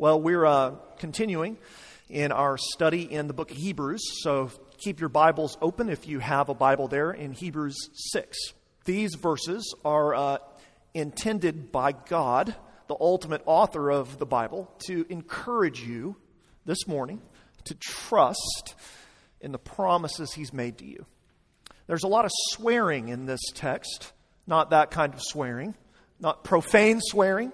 Well, we're uh, continuing in our study in the book of Hebrews, so keep your Bibles open if you have a Bible there in Hebrews 6. These verses are uh, intended by God, the ultimate author of the Bible, to encourage you this morning to trust in the promises He's made to you. There's a lot of swearing in this text, not that kind of swearing, not profane swearing,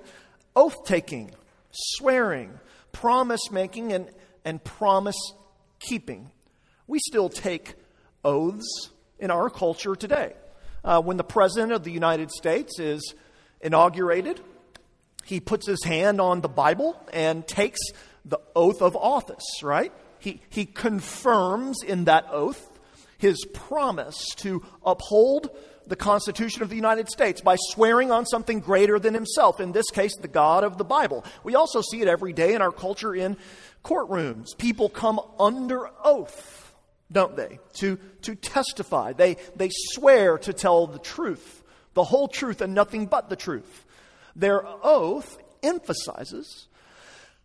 oath taking, swearing, promise making, and, and promise keeping. We still take oaths in our culture today. Uh, when the President of the United States is inaugurated, he puts his hand on the Bible and takes the oath of office, right? He, he confirms in that oath his promise to uphold the Constitution of the United States by swearing on something greater than himself, in this case, the God of the Bible. We also see it every day in our culture in courtrooms. People come under oath, don't they, to, to testify. They, they swear to tell the truth, the whole truth, and nothing but the truth. Their oath emphasizes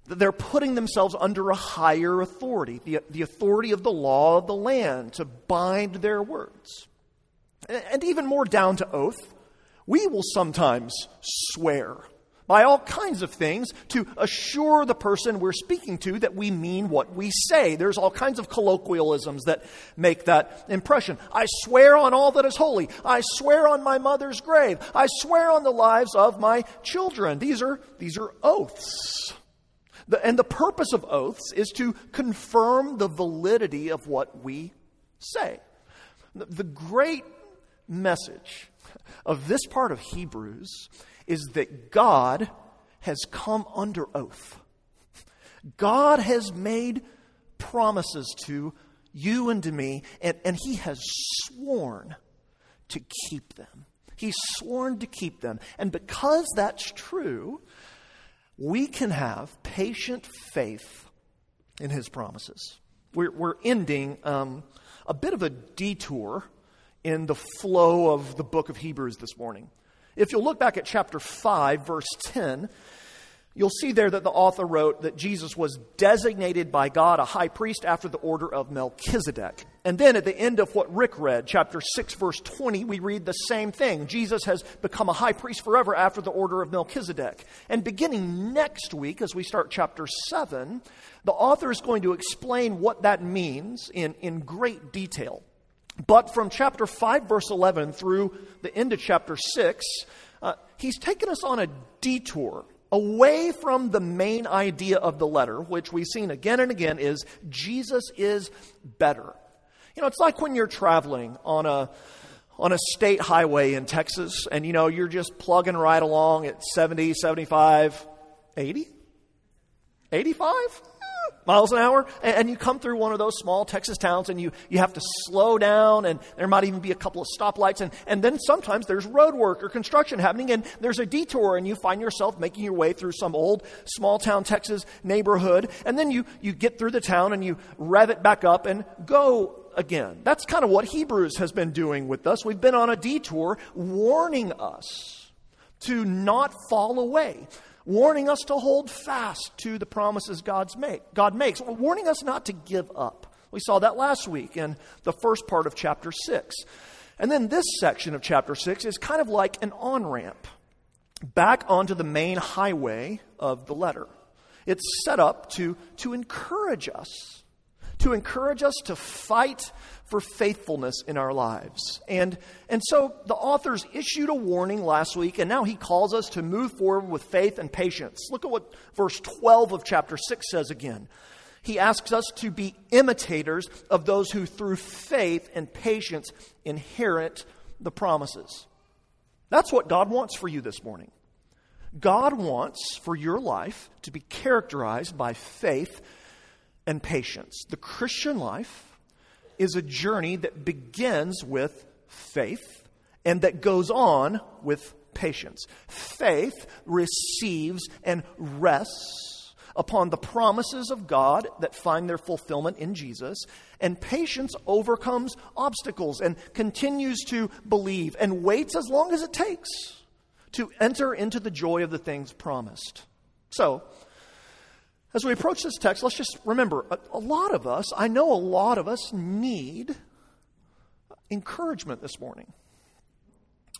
that they're putting themselves under a higher authority, the, the authority of the law of the land, to bind their words. And even more down to oath, we will sometimes swear by all kinds of things to assure the person we're speaking to that we mean what we say. There's all kinds of colloquialisms that make that impression. I swear on all that is holy. I swear on my mother's grave. I swear on the lives of my children. These are, these are oaths. The, and the purpose of oaths is to confirm the validity of what we say. The, the great message of this part of Hebrews is that God has come under oath. God has made promises to you and to me, and, and He has sworn to keep them. He's sworn to keep them. And because that's true, we can have patient faith in His promises. We're, we're ending um, a bit of a detour in the flow of the book of Hebrews this morning. If you'll look back at chapter 5, verse 10, you'll see there that the author wrote that Jesus was designated by God a high priest after the order of Melchizedek. And then at the end of what Rick read, chapter 6, verse 20, we read the same thing. Jesus has become a high priest forever after the order of Melchizedek. And beginning next week, as we start chapter 7, the author is going to explain what that means in, in great detail. But from chapter 5, verse 11 through the end of chapter 6, uh, he's taken us on a detour away from the main idea of the letter, which we've seen again and again is Jesus is better. You know, it's like when you're traveling on a on a state highway in Texas and you know you're just plugging right along at 70, 75, 80? 85? Miles an hour, and you come through one of those small Texas towns and you, you have to slow down, and there might even be a couple of stoplights, and, and then sometimes there's road work or construction happening, and there's a detour, and you find yourself making your way through some old small town Texas neighborhood, and then you, you get through the town and you rev it back up and go again. That's kind of what Hebrews has been doing with us. We've been on a detour warning us to not fall away warning us to hold fast to the promises God's make, God makes, warning us not to give up. We saw that last week in the first part of chapter 6. And then this section of chapter 6 is kind of like an on ramp back onto the main highway of the letter. It's set up to, to encourage us, to encourage us to fight for faithfulness in our lives. And, and so the authors issued a warning last week, and now he calls us to move forward with faith and patience. Look at what verse 12 of chapter 6 says again. He asks us to be imitators of those who, through faith and patience, inherit the promises. That's what God wants for you this morning. God wants for your life to be characterized by faith and patience. The Christian life is a journey that begins with faith and that goes on with patience. Faith receives and rests upon the promises of God that find their fulfillment in Jesus, and patience overcomes obstacles and continues to believe and waits as long as it takes to enter into the joy of the things promised. So, As we approach this text, let's just remember a, a lot of us, I know a lot of us need encouragement this morning.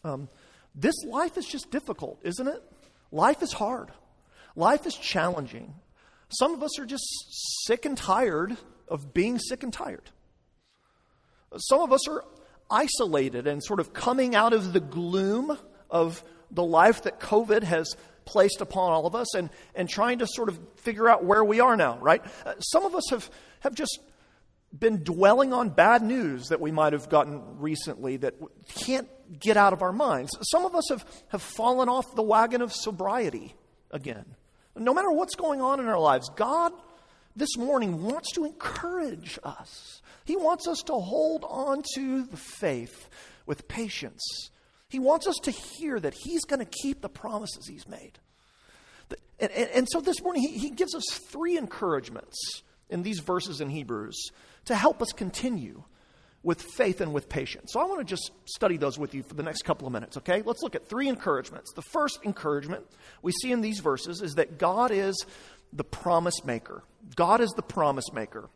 Um, this life is just difficult, isn't it? Life is hard. Life is challenging. Some of us are just sick and tired of being sick and tired. Some of us are isolated and sort of coming out of the gloom of the life that COVID has placed upon all of us and, and trying to sort of figure out where we are now, right? Uh, some of us have, have just been dwelling on bad news that we might have gotten recently that can't get out of our minds. Some of us have, have fallen off the wagon of sobriety again. No matter what's going on in our lives, God this morning wants to encourage us. He wants us to hold on to the faith with patience. He wants us to hear that He's going to keep the promises He's made. And, and, and so this morning, he, he gives us three encouragements in these verses in Hebrews to help us continue with faith and with patience. So I want to just study those with you for the next couple of minutes, okay? Let's look at three encouragements. The first encouragement we see in these verses is that God is the promise maker. God is the promise maker.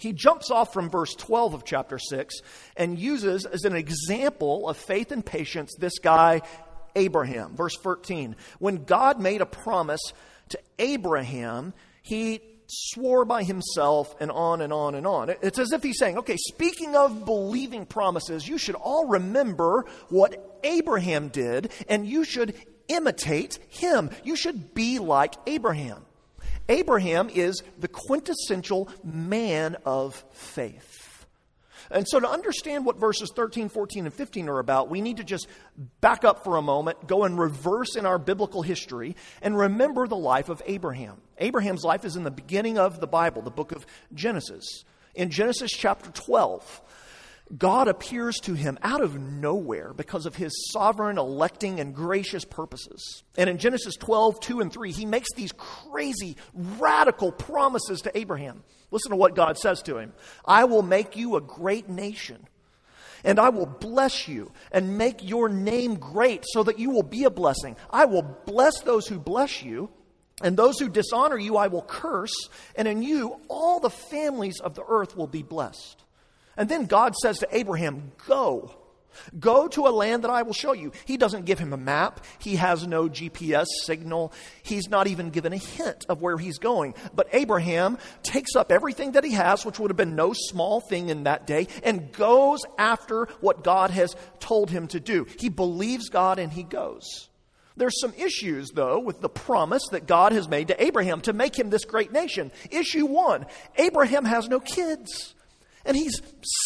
He jumps off from verse 12 of chapter 6 and uses as an example of faith and patience this guy, Abraham. Verse 14 When God made a promise to Abraham, he swore by himself, and on and on and on. It's as if he's saying, okay, speaking of believing promises, you should all remember what Abraham did, and you should imitate him. You should be like Abraham. Abraham is the quintessential man of faith. And so, to understand what verses 13, 14, and 15 are about, we need to just back up for a moment, go in reverse in our biblical history, and remember the life of Abraham. Abraham's life is in the beginning of the Bible, the book of Genesis. In Genesis chapter 12, God appears to him out of nowhere because of his sovereign, electing, and gracious purposes. And in Genesis 12, 2 and 3, he makes these crazy, radical promises to Abraham. Listen to what God says to him I will make you a great nation, and I will bless you and make your name great so that you will be a blessing. I will bless those who bless you. And those who dishonor you, I will curse, and in you all the families of the earth will be blessed. And then God says to Abraham, Go. Go to a land that I will show you. He doesn't give him a map. He has no GPS signal. He's not even given a hint of where he's going. But Abraham takes up everything that he has, which would have been no small thing in that day, and goes after what God has told him to do. He believes God and he goes. There's some issues, though, with the promise that God has made to Abraham to make him this great nation. Issue one Abraham has no kids. And he's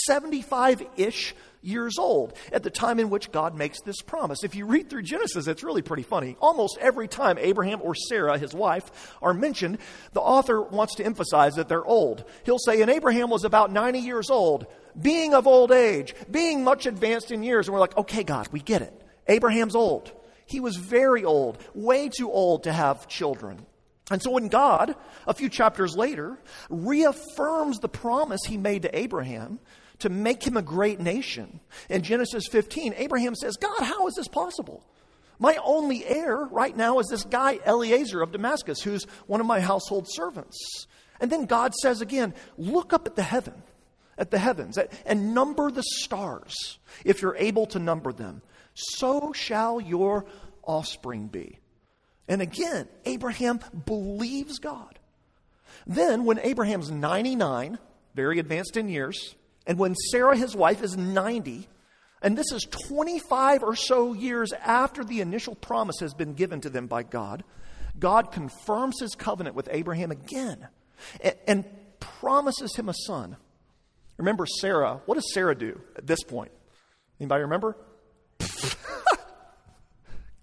75 ish years old at the time in which God makes this promise. If you read through Genesis, it's really pretty funny. Almost every time Abraham or Sarah, his wife, are mentioned, the author wants to emphasize that they're old. He'll say, And Abraham was about 90 years old, being of old age, being much advanced in years. And we're like, Okay, God, we get it. Abraham's old. He was very old, way too old to have children. And so when God, a few chapters later, reaffirms the promise he made to Abraham to make him a great nation, in Genesis 15, Abraham says, God, how is this possible? My only heir right now is this guy, Eliezer of Damascus, who's one of my household servants. And then God says again, look up at the heaven, at the heavens, and number the stars, if you're able to number them. So shall your offspring be. And again, Abraham believes God. Then, when Abraham's 99, very advanced in years, and when Sarah, his wife, is 90, and this is 25 or so years after the initial promise has been given to them by God, God confirms his covenant with Abraham again and, and promises him a son. Remember Sarah. What does Sarah do at this point? Anybody remember?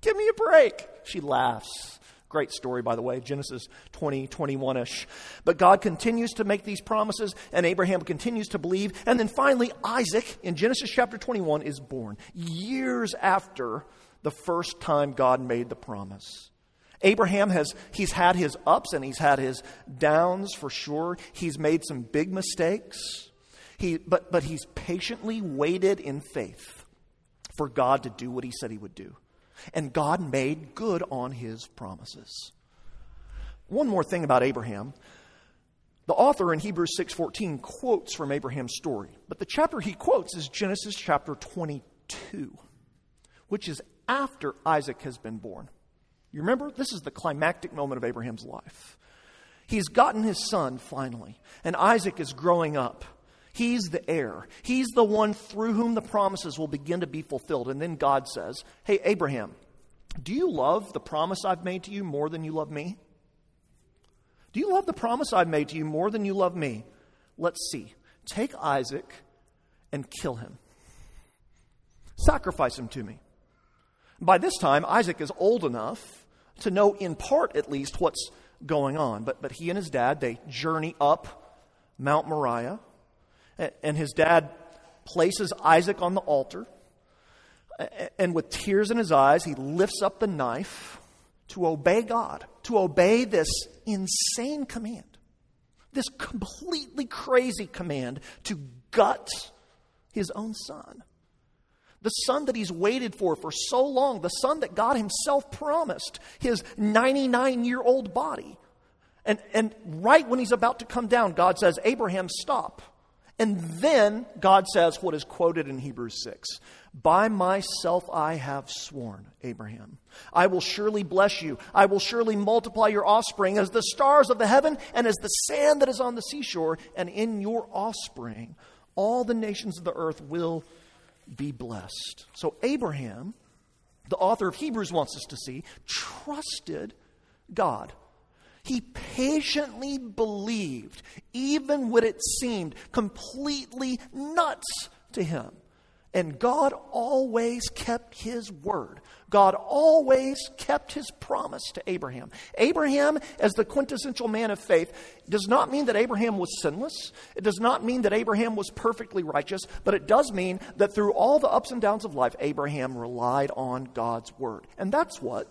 Give me a break. She laughs. Great story, by the way, Genesis 20, 21 ish. But God continues to make these promises, and Abraham continues to believe. And then finally, Isaac in Genesis chapter 21 is born, years after the first time God made the promise. Abraham has he's had his ups and he's had his downs for sure. He's made some big mistakes. He, but, but he's patiently waited in faith for God to do what he said he would do and God made good on his promises. One more thing about Abraham. The author in Hebrews 6:14 quotes from Abraham's story, but the chapter he quotes is Genesis chapter 22, which is after Isaac has been born. You remember this is the climactic moment of Abraham's life. He's gotten his son finally, and Isaac is growing up. He's the heir. He's the one through whom the promises will begin to be fulfilled. And then God says, Hey, Abraham, do you love the promise I've made to you more than you love me? Do you love the promise I've made to you more than you love me? Let's see. Take Isaac and kill him. Sacrifice him to me. By this time, Isaac is old enough to know, in part at least, what's going on. But, but he and his dad, they journey up Mount Moriah, and his dad places Isaac on the altar. And with tears in his eyes, he lifts up the knife to obey God, to obey this insane command, this completely crazy command to gut his own son. The son that he's waited for for so long, the son that God himself promised, his 99 year old body. And, and right when he's about to come down, God says, Abraham, stop. And then God says what is quoted in Hebrews 6 By myself I have sworn, Abraham. I will surely bless you. I will surely multiply your offspring as the stars of the heaven and as the sand that is on the seashore. And in your offspring, all the nations of the earth will be blessed. So, Abraham, the author of Hebrews wants us to see, trusted God. He patiently believed, even when it seemed completely nuts to him. And God always kept his word. God always kept his promise to Abraham. Abraham, as the quintessential man of faith, does not mean that Abraham was sinless. It does not mean that Abraham was perfectly righteous, but it does mean that through all the ups and downs of life, Abraham relied on God's word. And that's what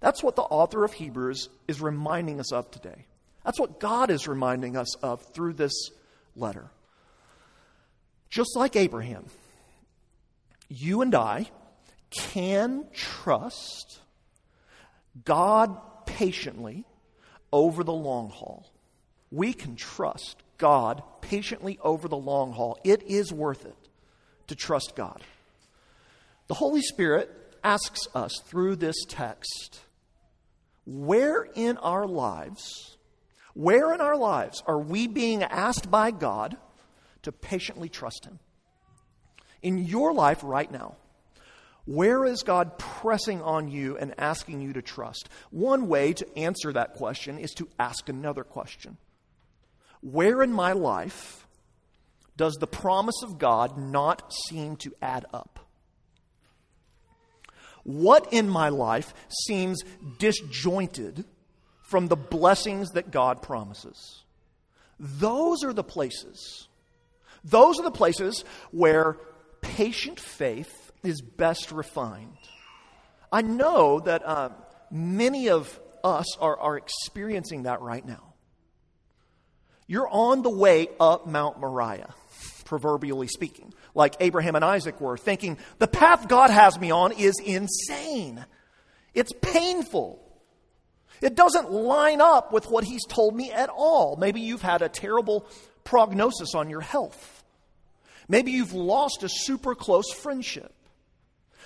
that's what the author of Hebrews is reminding us of today. That's what God is reminding us of through this letter. Just like Abraham, you and I can trust God patiently over the long haul. We can trust God patiently over the long haul. It is worth it to trust God. The Holy Spirit asks us through this text where in our lives, where in our lives are we being asked by God to patiently trust Him? In your life right now, where is God pressing on you and asking you to trust? One way to answer that question is to ask another question Where in my life does the promise of God not seem to add up? What in my life seems disjointed from the blessings that God promises? Those are the places. Those are the places where patient faith is best refined. I know that uh, many of us are, are experiencing that right now. You're on the way up Mount Moriah proverbially speaking, like Abraham and Isaac were, thinking, the path God has me on is insane. It's painful. It doesn't line up with what He's told me at all. Maybe you've had a terrible prognosis on your health. Maybe you've lost a super close friendship.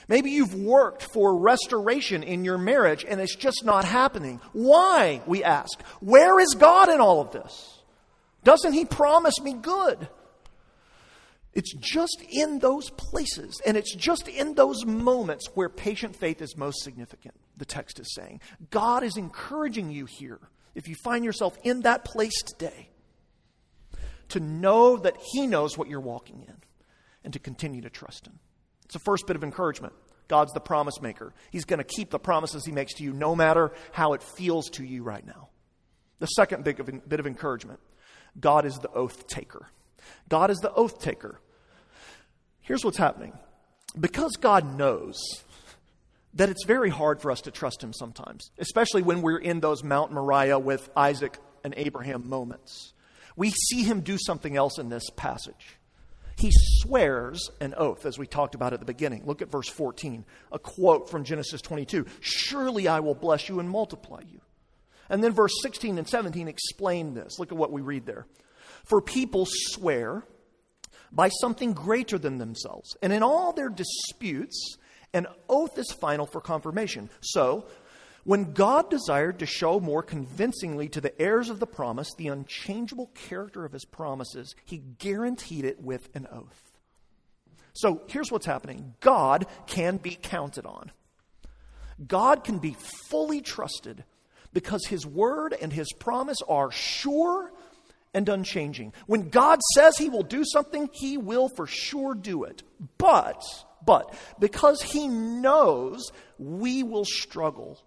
Maybe you've worked for restoration in your marriage and it's just not happening. Why, we ask? Where is God in all of this? Doesn't He promise me good? It's just in those places, and it's just in those moments where patient faith is most significant, the text is saying. God is encouraging you here, if you find yourself in that place today, to know that He knows what you're walking in and to continue to trust Him. It's the first bit of encouragement. God's the promise maker. He's going to keep the promises He makes to you no matter how it feels to you right now. The second bit of, bit of encouragement God is the oath taker. God is the oath taker. Here's what's happening because God knows that it's very hard for us to trust Him sometimes, especially when we're in those Mount Moriah with Isaac and Abraham moments. We see Him do something else in this passage. He swears an oath, as we talked about at the beginning. Look at verse 14, a quote from Genesis 22 Surely I will bless you and multiply you. And then verse 16 and 17 explain this. Look at what we read there. For people swear by something greater than themselves, and in all their disputes, an oath is final for confirmation. So, when God desired to show more convincingly to the heirs of the promise the unchangeable character of his promises, he guaranteed it with an oath. So here's what's happening God can be counted on. God can be fully trusted because his word and his promise are sure and unchanging. When God says he will do something, he will for sure do it. But, but, because he knows we will struggle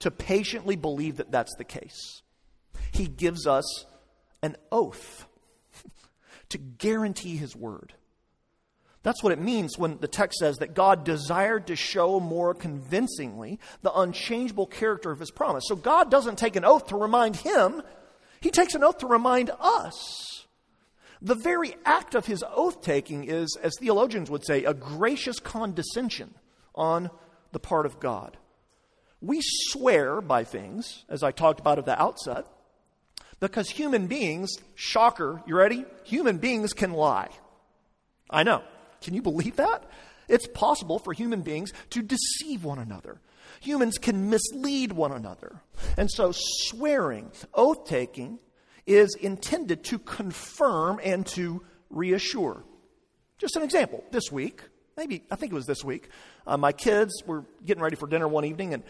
to patiently believe that that's the case. He gives us an oath to guarantee His word. That's what it means when the text says that God desired to show more convincingly the unchangeable character of His promise. So God doesn't take an oath to remind Him, He takes an oath to remind us. The very act of His oath taking is, as theologians would say, a gracious condescension on the part of God. We swear by things, as I talked about at the outset, because human beings, shocker, you ready? Human beings can lie. I know. Can you believe that? It's possible for human beings to deceive one another. Humans can mislead one another. And so, swearing, oath taking, is intended to confirm and to reassure. Just an example. This week, maybe, I think it was this week, uh, my kids were getting ready for dinner one evening, and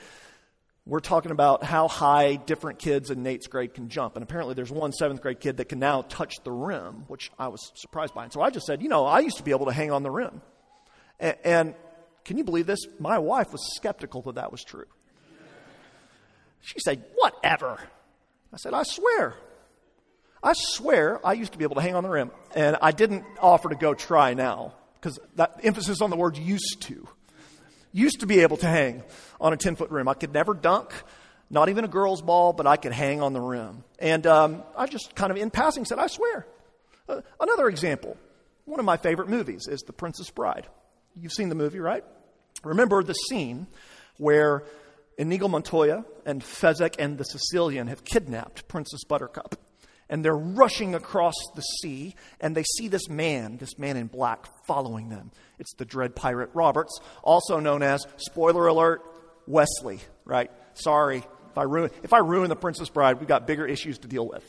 we're talking about how high different kids in Nate's grade can jump. And apparently, there's one seventh grade kid that can now touch the rim, which I was surprised by. And so I just said, you know, I used to be able to hang on the rim. And, and can you believe this? My wife was skeptical that that was true. She said, whatever. I said, I swear. I swear I used to be able to hang on the rim. And I didn't offer to go try now because that emphasis on the word used to used to be able to hang on a 10 foot rim. I could never dunk, not even a girl's ball, but I could hang on the rim. And um, I just kind of in passing said, I swear. Uh, another example, one of my favorite movies is The Princess Bride. You've seen the movie, right? Remember the scene where Inigo Montoya and Fezzik and the Sicilian have kidnapped Princess Buttercup and they're rushing across the sea, and they see this man, this man in black, following them. It's the dread pirate Roberts, also known as, spoiler alert, Westley, right? Sorry if I ruin, if I ruin the Princess Bride, we've got bigger issues to deal with.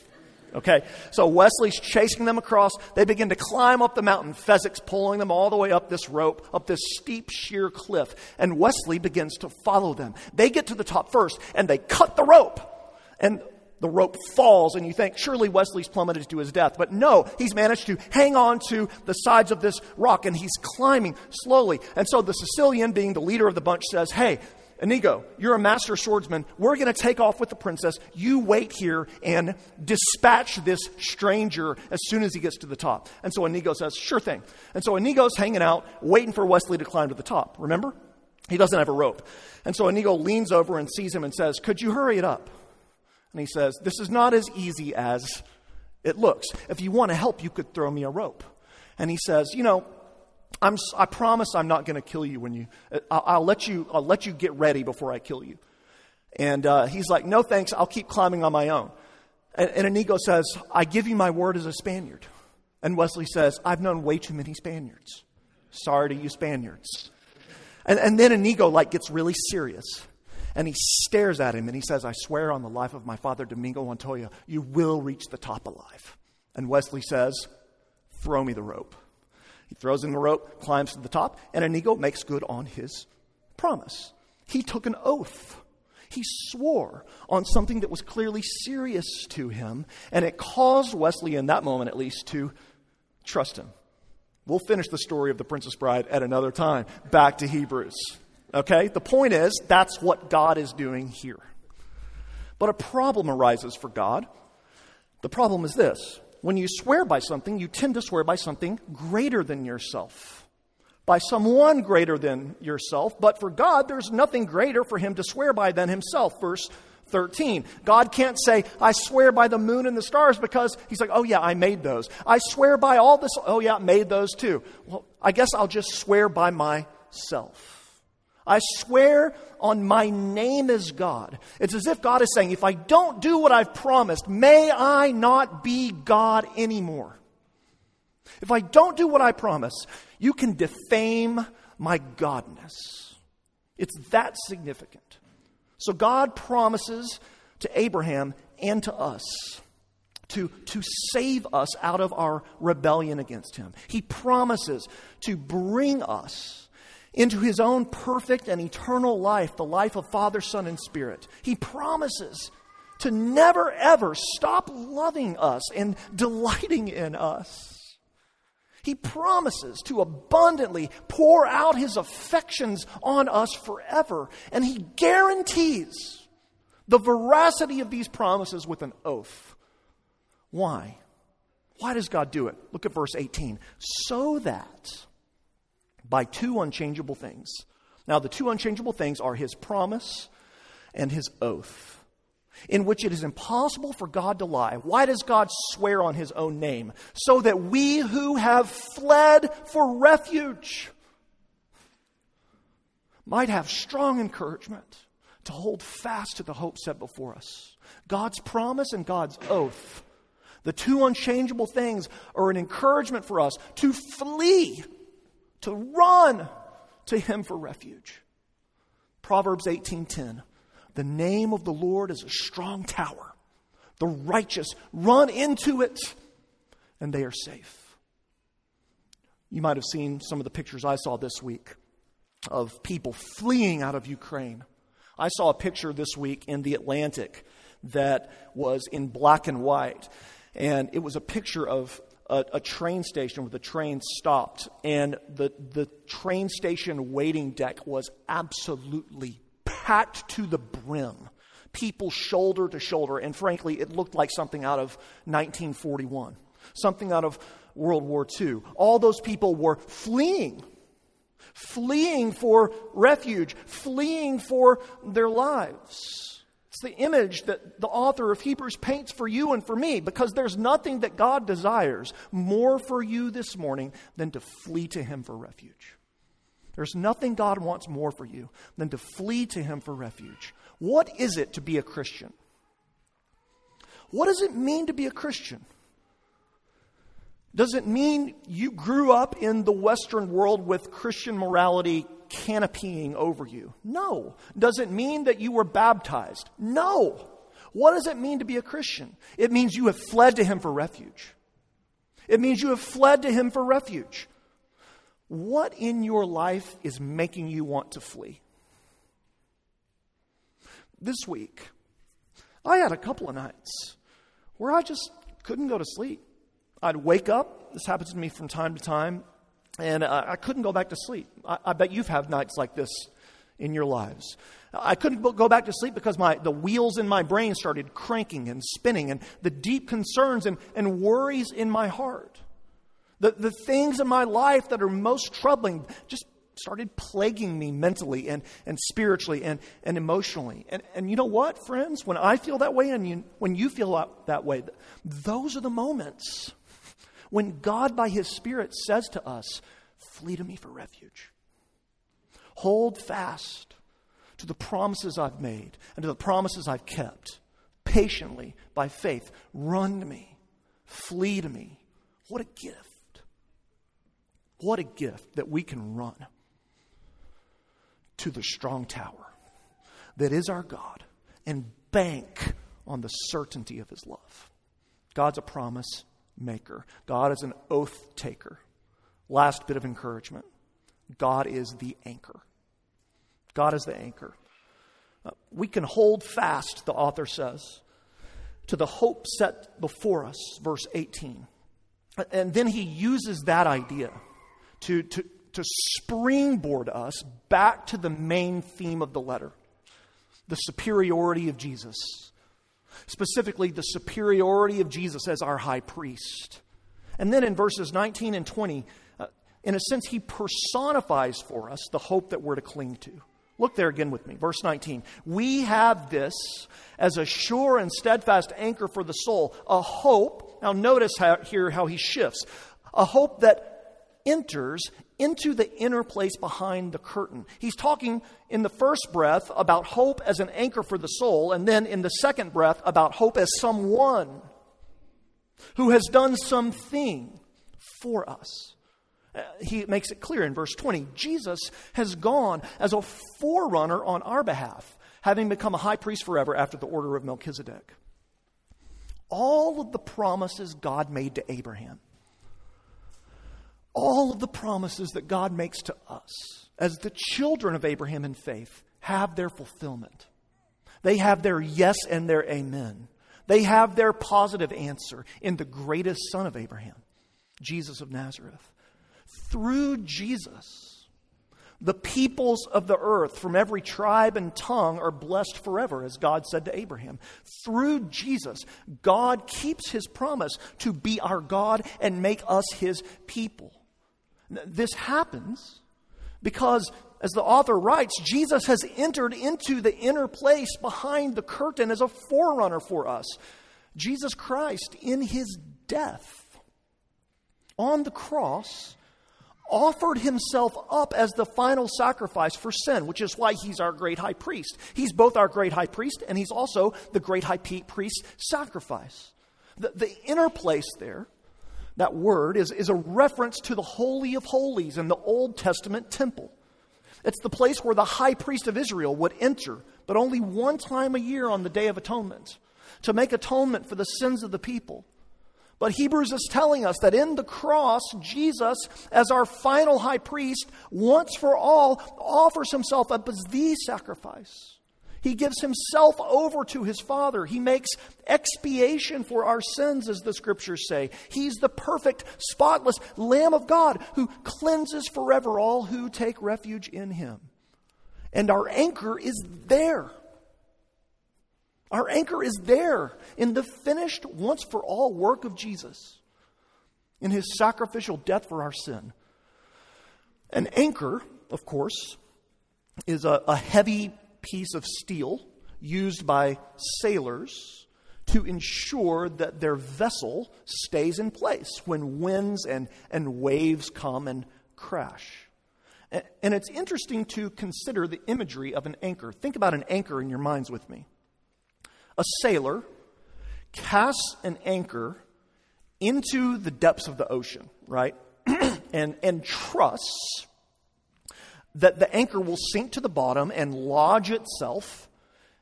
Okay, so Westley's chasing them across. They begin to climb up the mountain. Fezzik's pulling them all the way up this rope, up this steep, sheer cliff. And Westley begins to follow them. They get to the top first, and they cut the rope. And the rope falls and you think surely Westley's plummeted to his death. But no, he's managed to hang on to the sides of this rock and he's climbing slowly. And so the Sicilian, being the leader of the bunch, says, Hey, Inigo, you're a master swordsman. We're going to take off with the princess. You wait here and dispatch this stranger as soon as he gets to the top. And so Inigo says, Sure thing. And so Inigo's hanging out, waiting for Westley to climb to the top. Remember? He doesn't have a rope. And so Inigo leans over and sees him and says, Could you hurry it up? And he says, This is not as easy as it looks. If you want to help, you could throw me a rope. And he says, You know, I'm, I promise I'm not going to kill you when you. I'll, I'll, let you. I'll let you get ready before I kill you. And uh, he's like, No thanks. I'll keep climbing on my own. And, and Inigo says, I give you my word as a Spaniard. And Westley says, I've known way too many Spaniards. Sorry to you Spaniards. And, and then Inigo like gets really serious. And he stares at him and he says, I swear on the life of my father, Domingo Montoya, you will reach the top alive. And Westley says, Throw me the rope. He throws in the rope, climbs to the top, and Inigo makes good on his promise. He took an oath. He swore on something that was clearly serious to him, and it caused Westley, in that moment at least, to trust him. We'll finish the story of the Princess Bride at another time. Back to Hebrews. Okay? The point is, that's what God is doing here. But a problem arises for God. The problem is this when you swear by something, you tend to swear by something greater than yourself, by someone greater than yourself. But for God, there's nothing greater for him to swear by than himself. Verse 13. God can't say, I swear by the moon and the stars because he's like, oh yeah, I made those. I swear by all this. Oh yeah, I made those too. Well, I guess I'll just swear by myself. I swear on my name as God. It's as if God is saying, if I don't do what I've promised, may I not be God anymore. If I don't do what I promise, you can defame my godness. It's that significant. So God promises to Abraham and to us to, to save us out of our rebellion against him. He promises to bring us into his own perfect and eternal life, the life of Father, Son, and Spirit. He promises to never, ever stop loving us and delighting in us. He promises to abundantly pour out his affections on us forever. And he guarantees the veracity of these promises with an oath. Why? Why does God do it? Look at verse 18. So that by two unchangeable things. Now, the two unchangeable things are his promise and his oath, in which it is impossible for God to lie. Why does God swear on his own name? So that we who have fled for refuge might have strong encouragement to hold fast to the hope set before us. God's promise and God's oath. The two unchangeable things are an encouragement for us to flee to run to him for refuge. Proverbs 18:10 The name of the Lord is a strong tower. The righteous run into it and they are safe. You might have seen some of the pictures I saw this week of people fleeing out of Ukraine. I saw a picture this week in the Atlantic that was in black and white. And it was a picture of a, a, train station where the train stopped, and the, the train station waiting deck was absolutely packed to the brim. People shoulder to shoulder, and frankly, it looked like something out of 1941, something out of World War II. All those people were fleeing, fleeing for refuge, fleeing for their lives. It's the image that the author of Hebrews paints for you and for me because there's nothing that God desires more for you this morning than to flee to Him for refuge. There's nothing God wants more for you than to flee to Him for refuge. What is it to be a Christian? What does it mean to be a Christian? Does it mean you grew up in the Western world with Christian morality canopying over you? No. Does it mean that you were baptized? No. What does it mean to be a Christian? It means you have fled to Him for refuge. It means you have fled to Him for refuge. What in your life is making you want to flee? This week, I had a couple of nights where I just couldn't go to sleep. I'd wake up, this happens to me from time to time, and uh, I couldn't go back to sleep. I, I, bet you've had nights like this in your lives. I couldn't go back to sleep because my, the wheels in my brain started cranking and spinning, and the deep concerns and, and worries in my heart. The, the things in my life that are most troubling just started plaguing me mentally and, and spiritually and, and emotionally. And, and you know what, friends? When I feel that way and you, when you feel that way, those are the moments when God, by His Spirit, says to us, Flee to me for refuge. Hold fast to the promises I've made and to the promises I've kept. Patiently, by faith, run to me, flee to me. What a gift. What a gift that we can run to the strong tower that is our God and bank on the certainty of his love. God's a promise maker, God is an oath taker. Last bit of encouragement God is the anchor. God is the anchor. Uh, we can hold fast, the author says, to the hope set before us, verse 18. And then he uses that idea to, to, to springboard us back to the main theme of the letter the superiority of Jesus specifically the superiority of Jesus as our high priest. And then in verses 19 and 20, uh, in a sense, he personifies for us the hope that we're to cling to. Look there again with me. Verse 19. We have this as a sure and steadfast anchor for the soul, a hope. Now, notice how, here how he shifts. A hope that enters into the inner place behind the curtain. He's talking in the first breath about hope as an anchor for the soul, and then in the second breath about hope as someone who has done something for us. Uh, he makes it clear in verse 20 Jesus has gone as a forerunner on our behalf, having become a high priest forever after the order of Melchizedek. All of the promises God made to Abraham all of the promises that God makes to us as the children of Abraham in faith have their fulfillment. They have their yes and their amen. They have their positive answer in the greatest son of Abraham, Jesus of Nazareth. Through Jesus, the peoples of the earth from every tribe and tongue are blessed forever, as God said to Abraham. Through Jesus, God keeps his promise to be our God and make us his people. This happens because, as the author writes, Jesus has entered into the inner place behind the curtain as a forerunner for us. Jesus Christ, in his death on the cross, offered himself up as the final sacrifice for sin, which is why he's our great high priest. He's both our great high priest and he's also the great high priest sacrifice. The, the inner place there that word is, is a reference to the Holy of Holies in the Old Testament temple. It's the place where the high priest of Israel would enter, but only one time a year on the Day of Atonement, to make atonement for the sins of the people. But Hebrews is telling us that in the cross, Jesus, as our final high priest, once for all, offers himself up as the sacrifice. He gives himself over to his Father. He makes expiation for our sins, as the scriptures say. He's the perfect, spotless Lamb of God who cleanses forever all who take refuge in him. And our anchor is there. Our anchor is there in the finished, once for all work of Jesus, in his sacrificial death for our sin. An anchor, of course, is a, a heavy piece of steel used by sailors to ensure that their vessel stays in place when winds and, and waves come and crash. And, it's interesting to consider the imagery of an anchor. Think about an anchor in your minds with me. A sailor casts an anchor into the depths of the ocean, right? and, and trusts that the anchor will sink to the bottom and lodge itself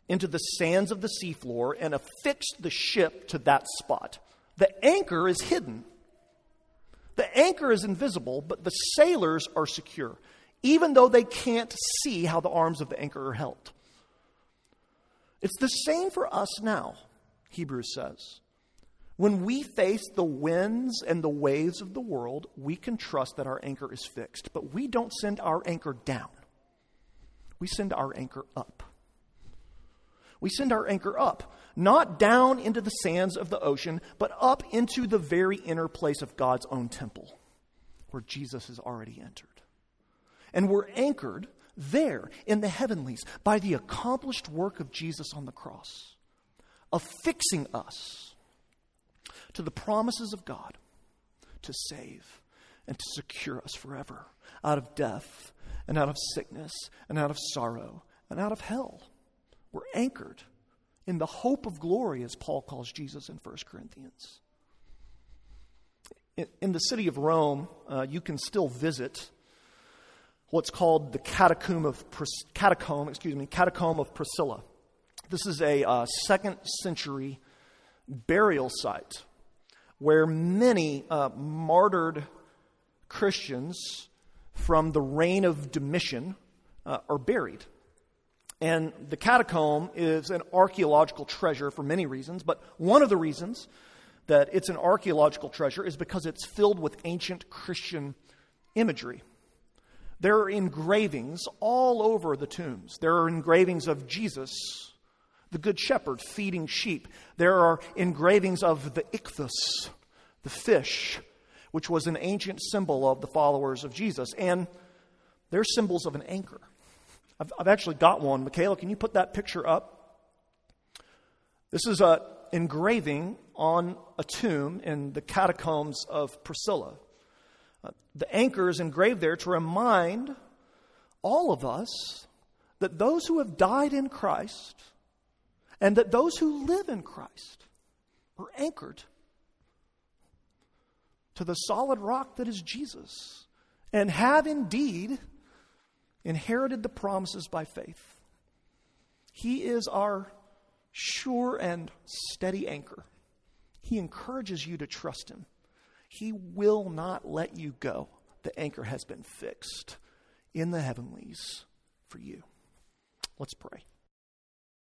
into the sands of the seafloor and affix the ship to that spot. The anchor is hidden. The anchor is invisible, but the sailors are secure, even though they can't see how the arms of the anchor are held. It's the same for us now, Hebrews says. When we face the winds and the waves of the world, we can trust that our anchor is fixed. But we don't send our anchor down, we send our anchor up. We send our anchor up, not down into the sands of the ocean, but up into the very inner place of God's own temple, where Jesus has already entered. And we're anchored there in the heavenlies by the accomplished work of Jesus on the cross, affixing us to the promises of God to save and to secure us forever out of death and out of sickness and out of sorrow and out of hell. We're anchored in the hope of glory, as Paul calls Jesus in 1 Corinthians. In, the city of Rome, uh, you can still visit what's called the catacomb of catacomb, excuse me, catacomb of Priscilla. This is a uh, second century burial site where many uh, martyred Christians from the reign of Domitian uh, are buried. And the catacomb is an archaeological treasure for many reasons, but one of the reasons that it's an archaeological treasure is because it's filled with ancient Christian imagery. There are engravings all over the tombs. There are engravings of Jesus, the Good Shepherd, feeding sheep. There are engravings of the ichthus, the fish, which was an ancient symbol of the followers of Jesus. And they're symbols of an anchor. I've, I've actually got one. Michaela, can you put that picture up? This is an engraving on a tomb in the catacombs of Priscilla. Uh, the anchor is engraved there to remind all of us that those who have died in Christ and that those who live in Christ are anchored to the solid rock that is Jesus and have indeed inherited the promises by faith. He is our sure and steady anchor. He encourages you to trust Him. He will not let you go. The anchor has been fixed in the heavenlies for you. Let's pray.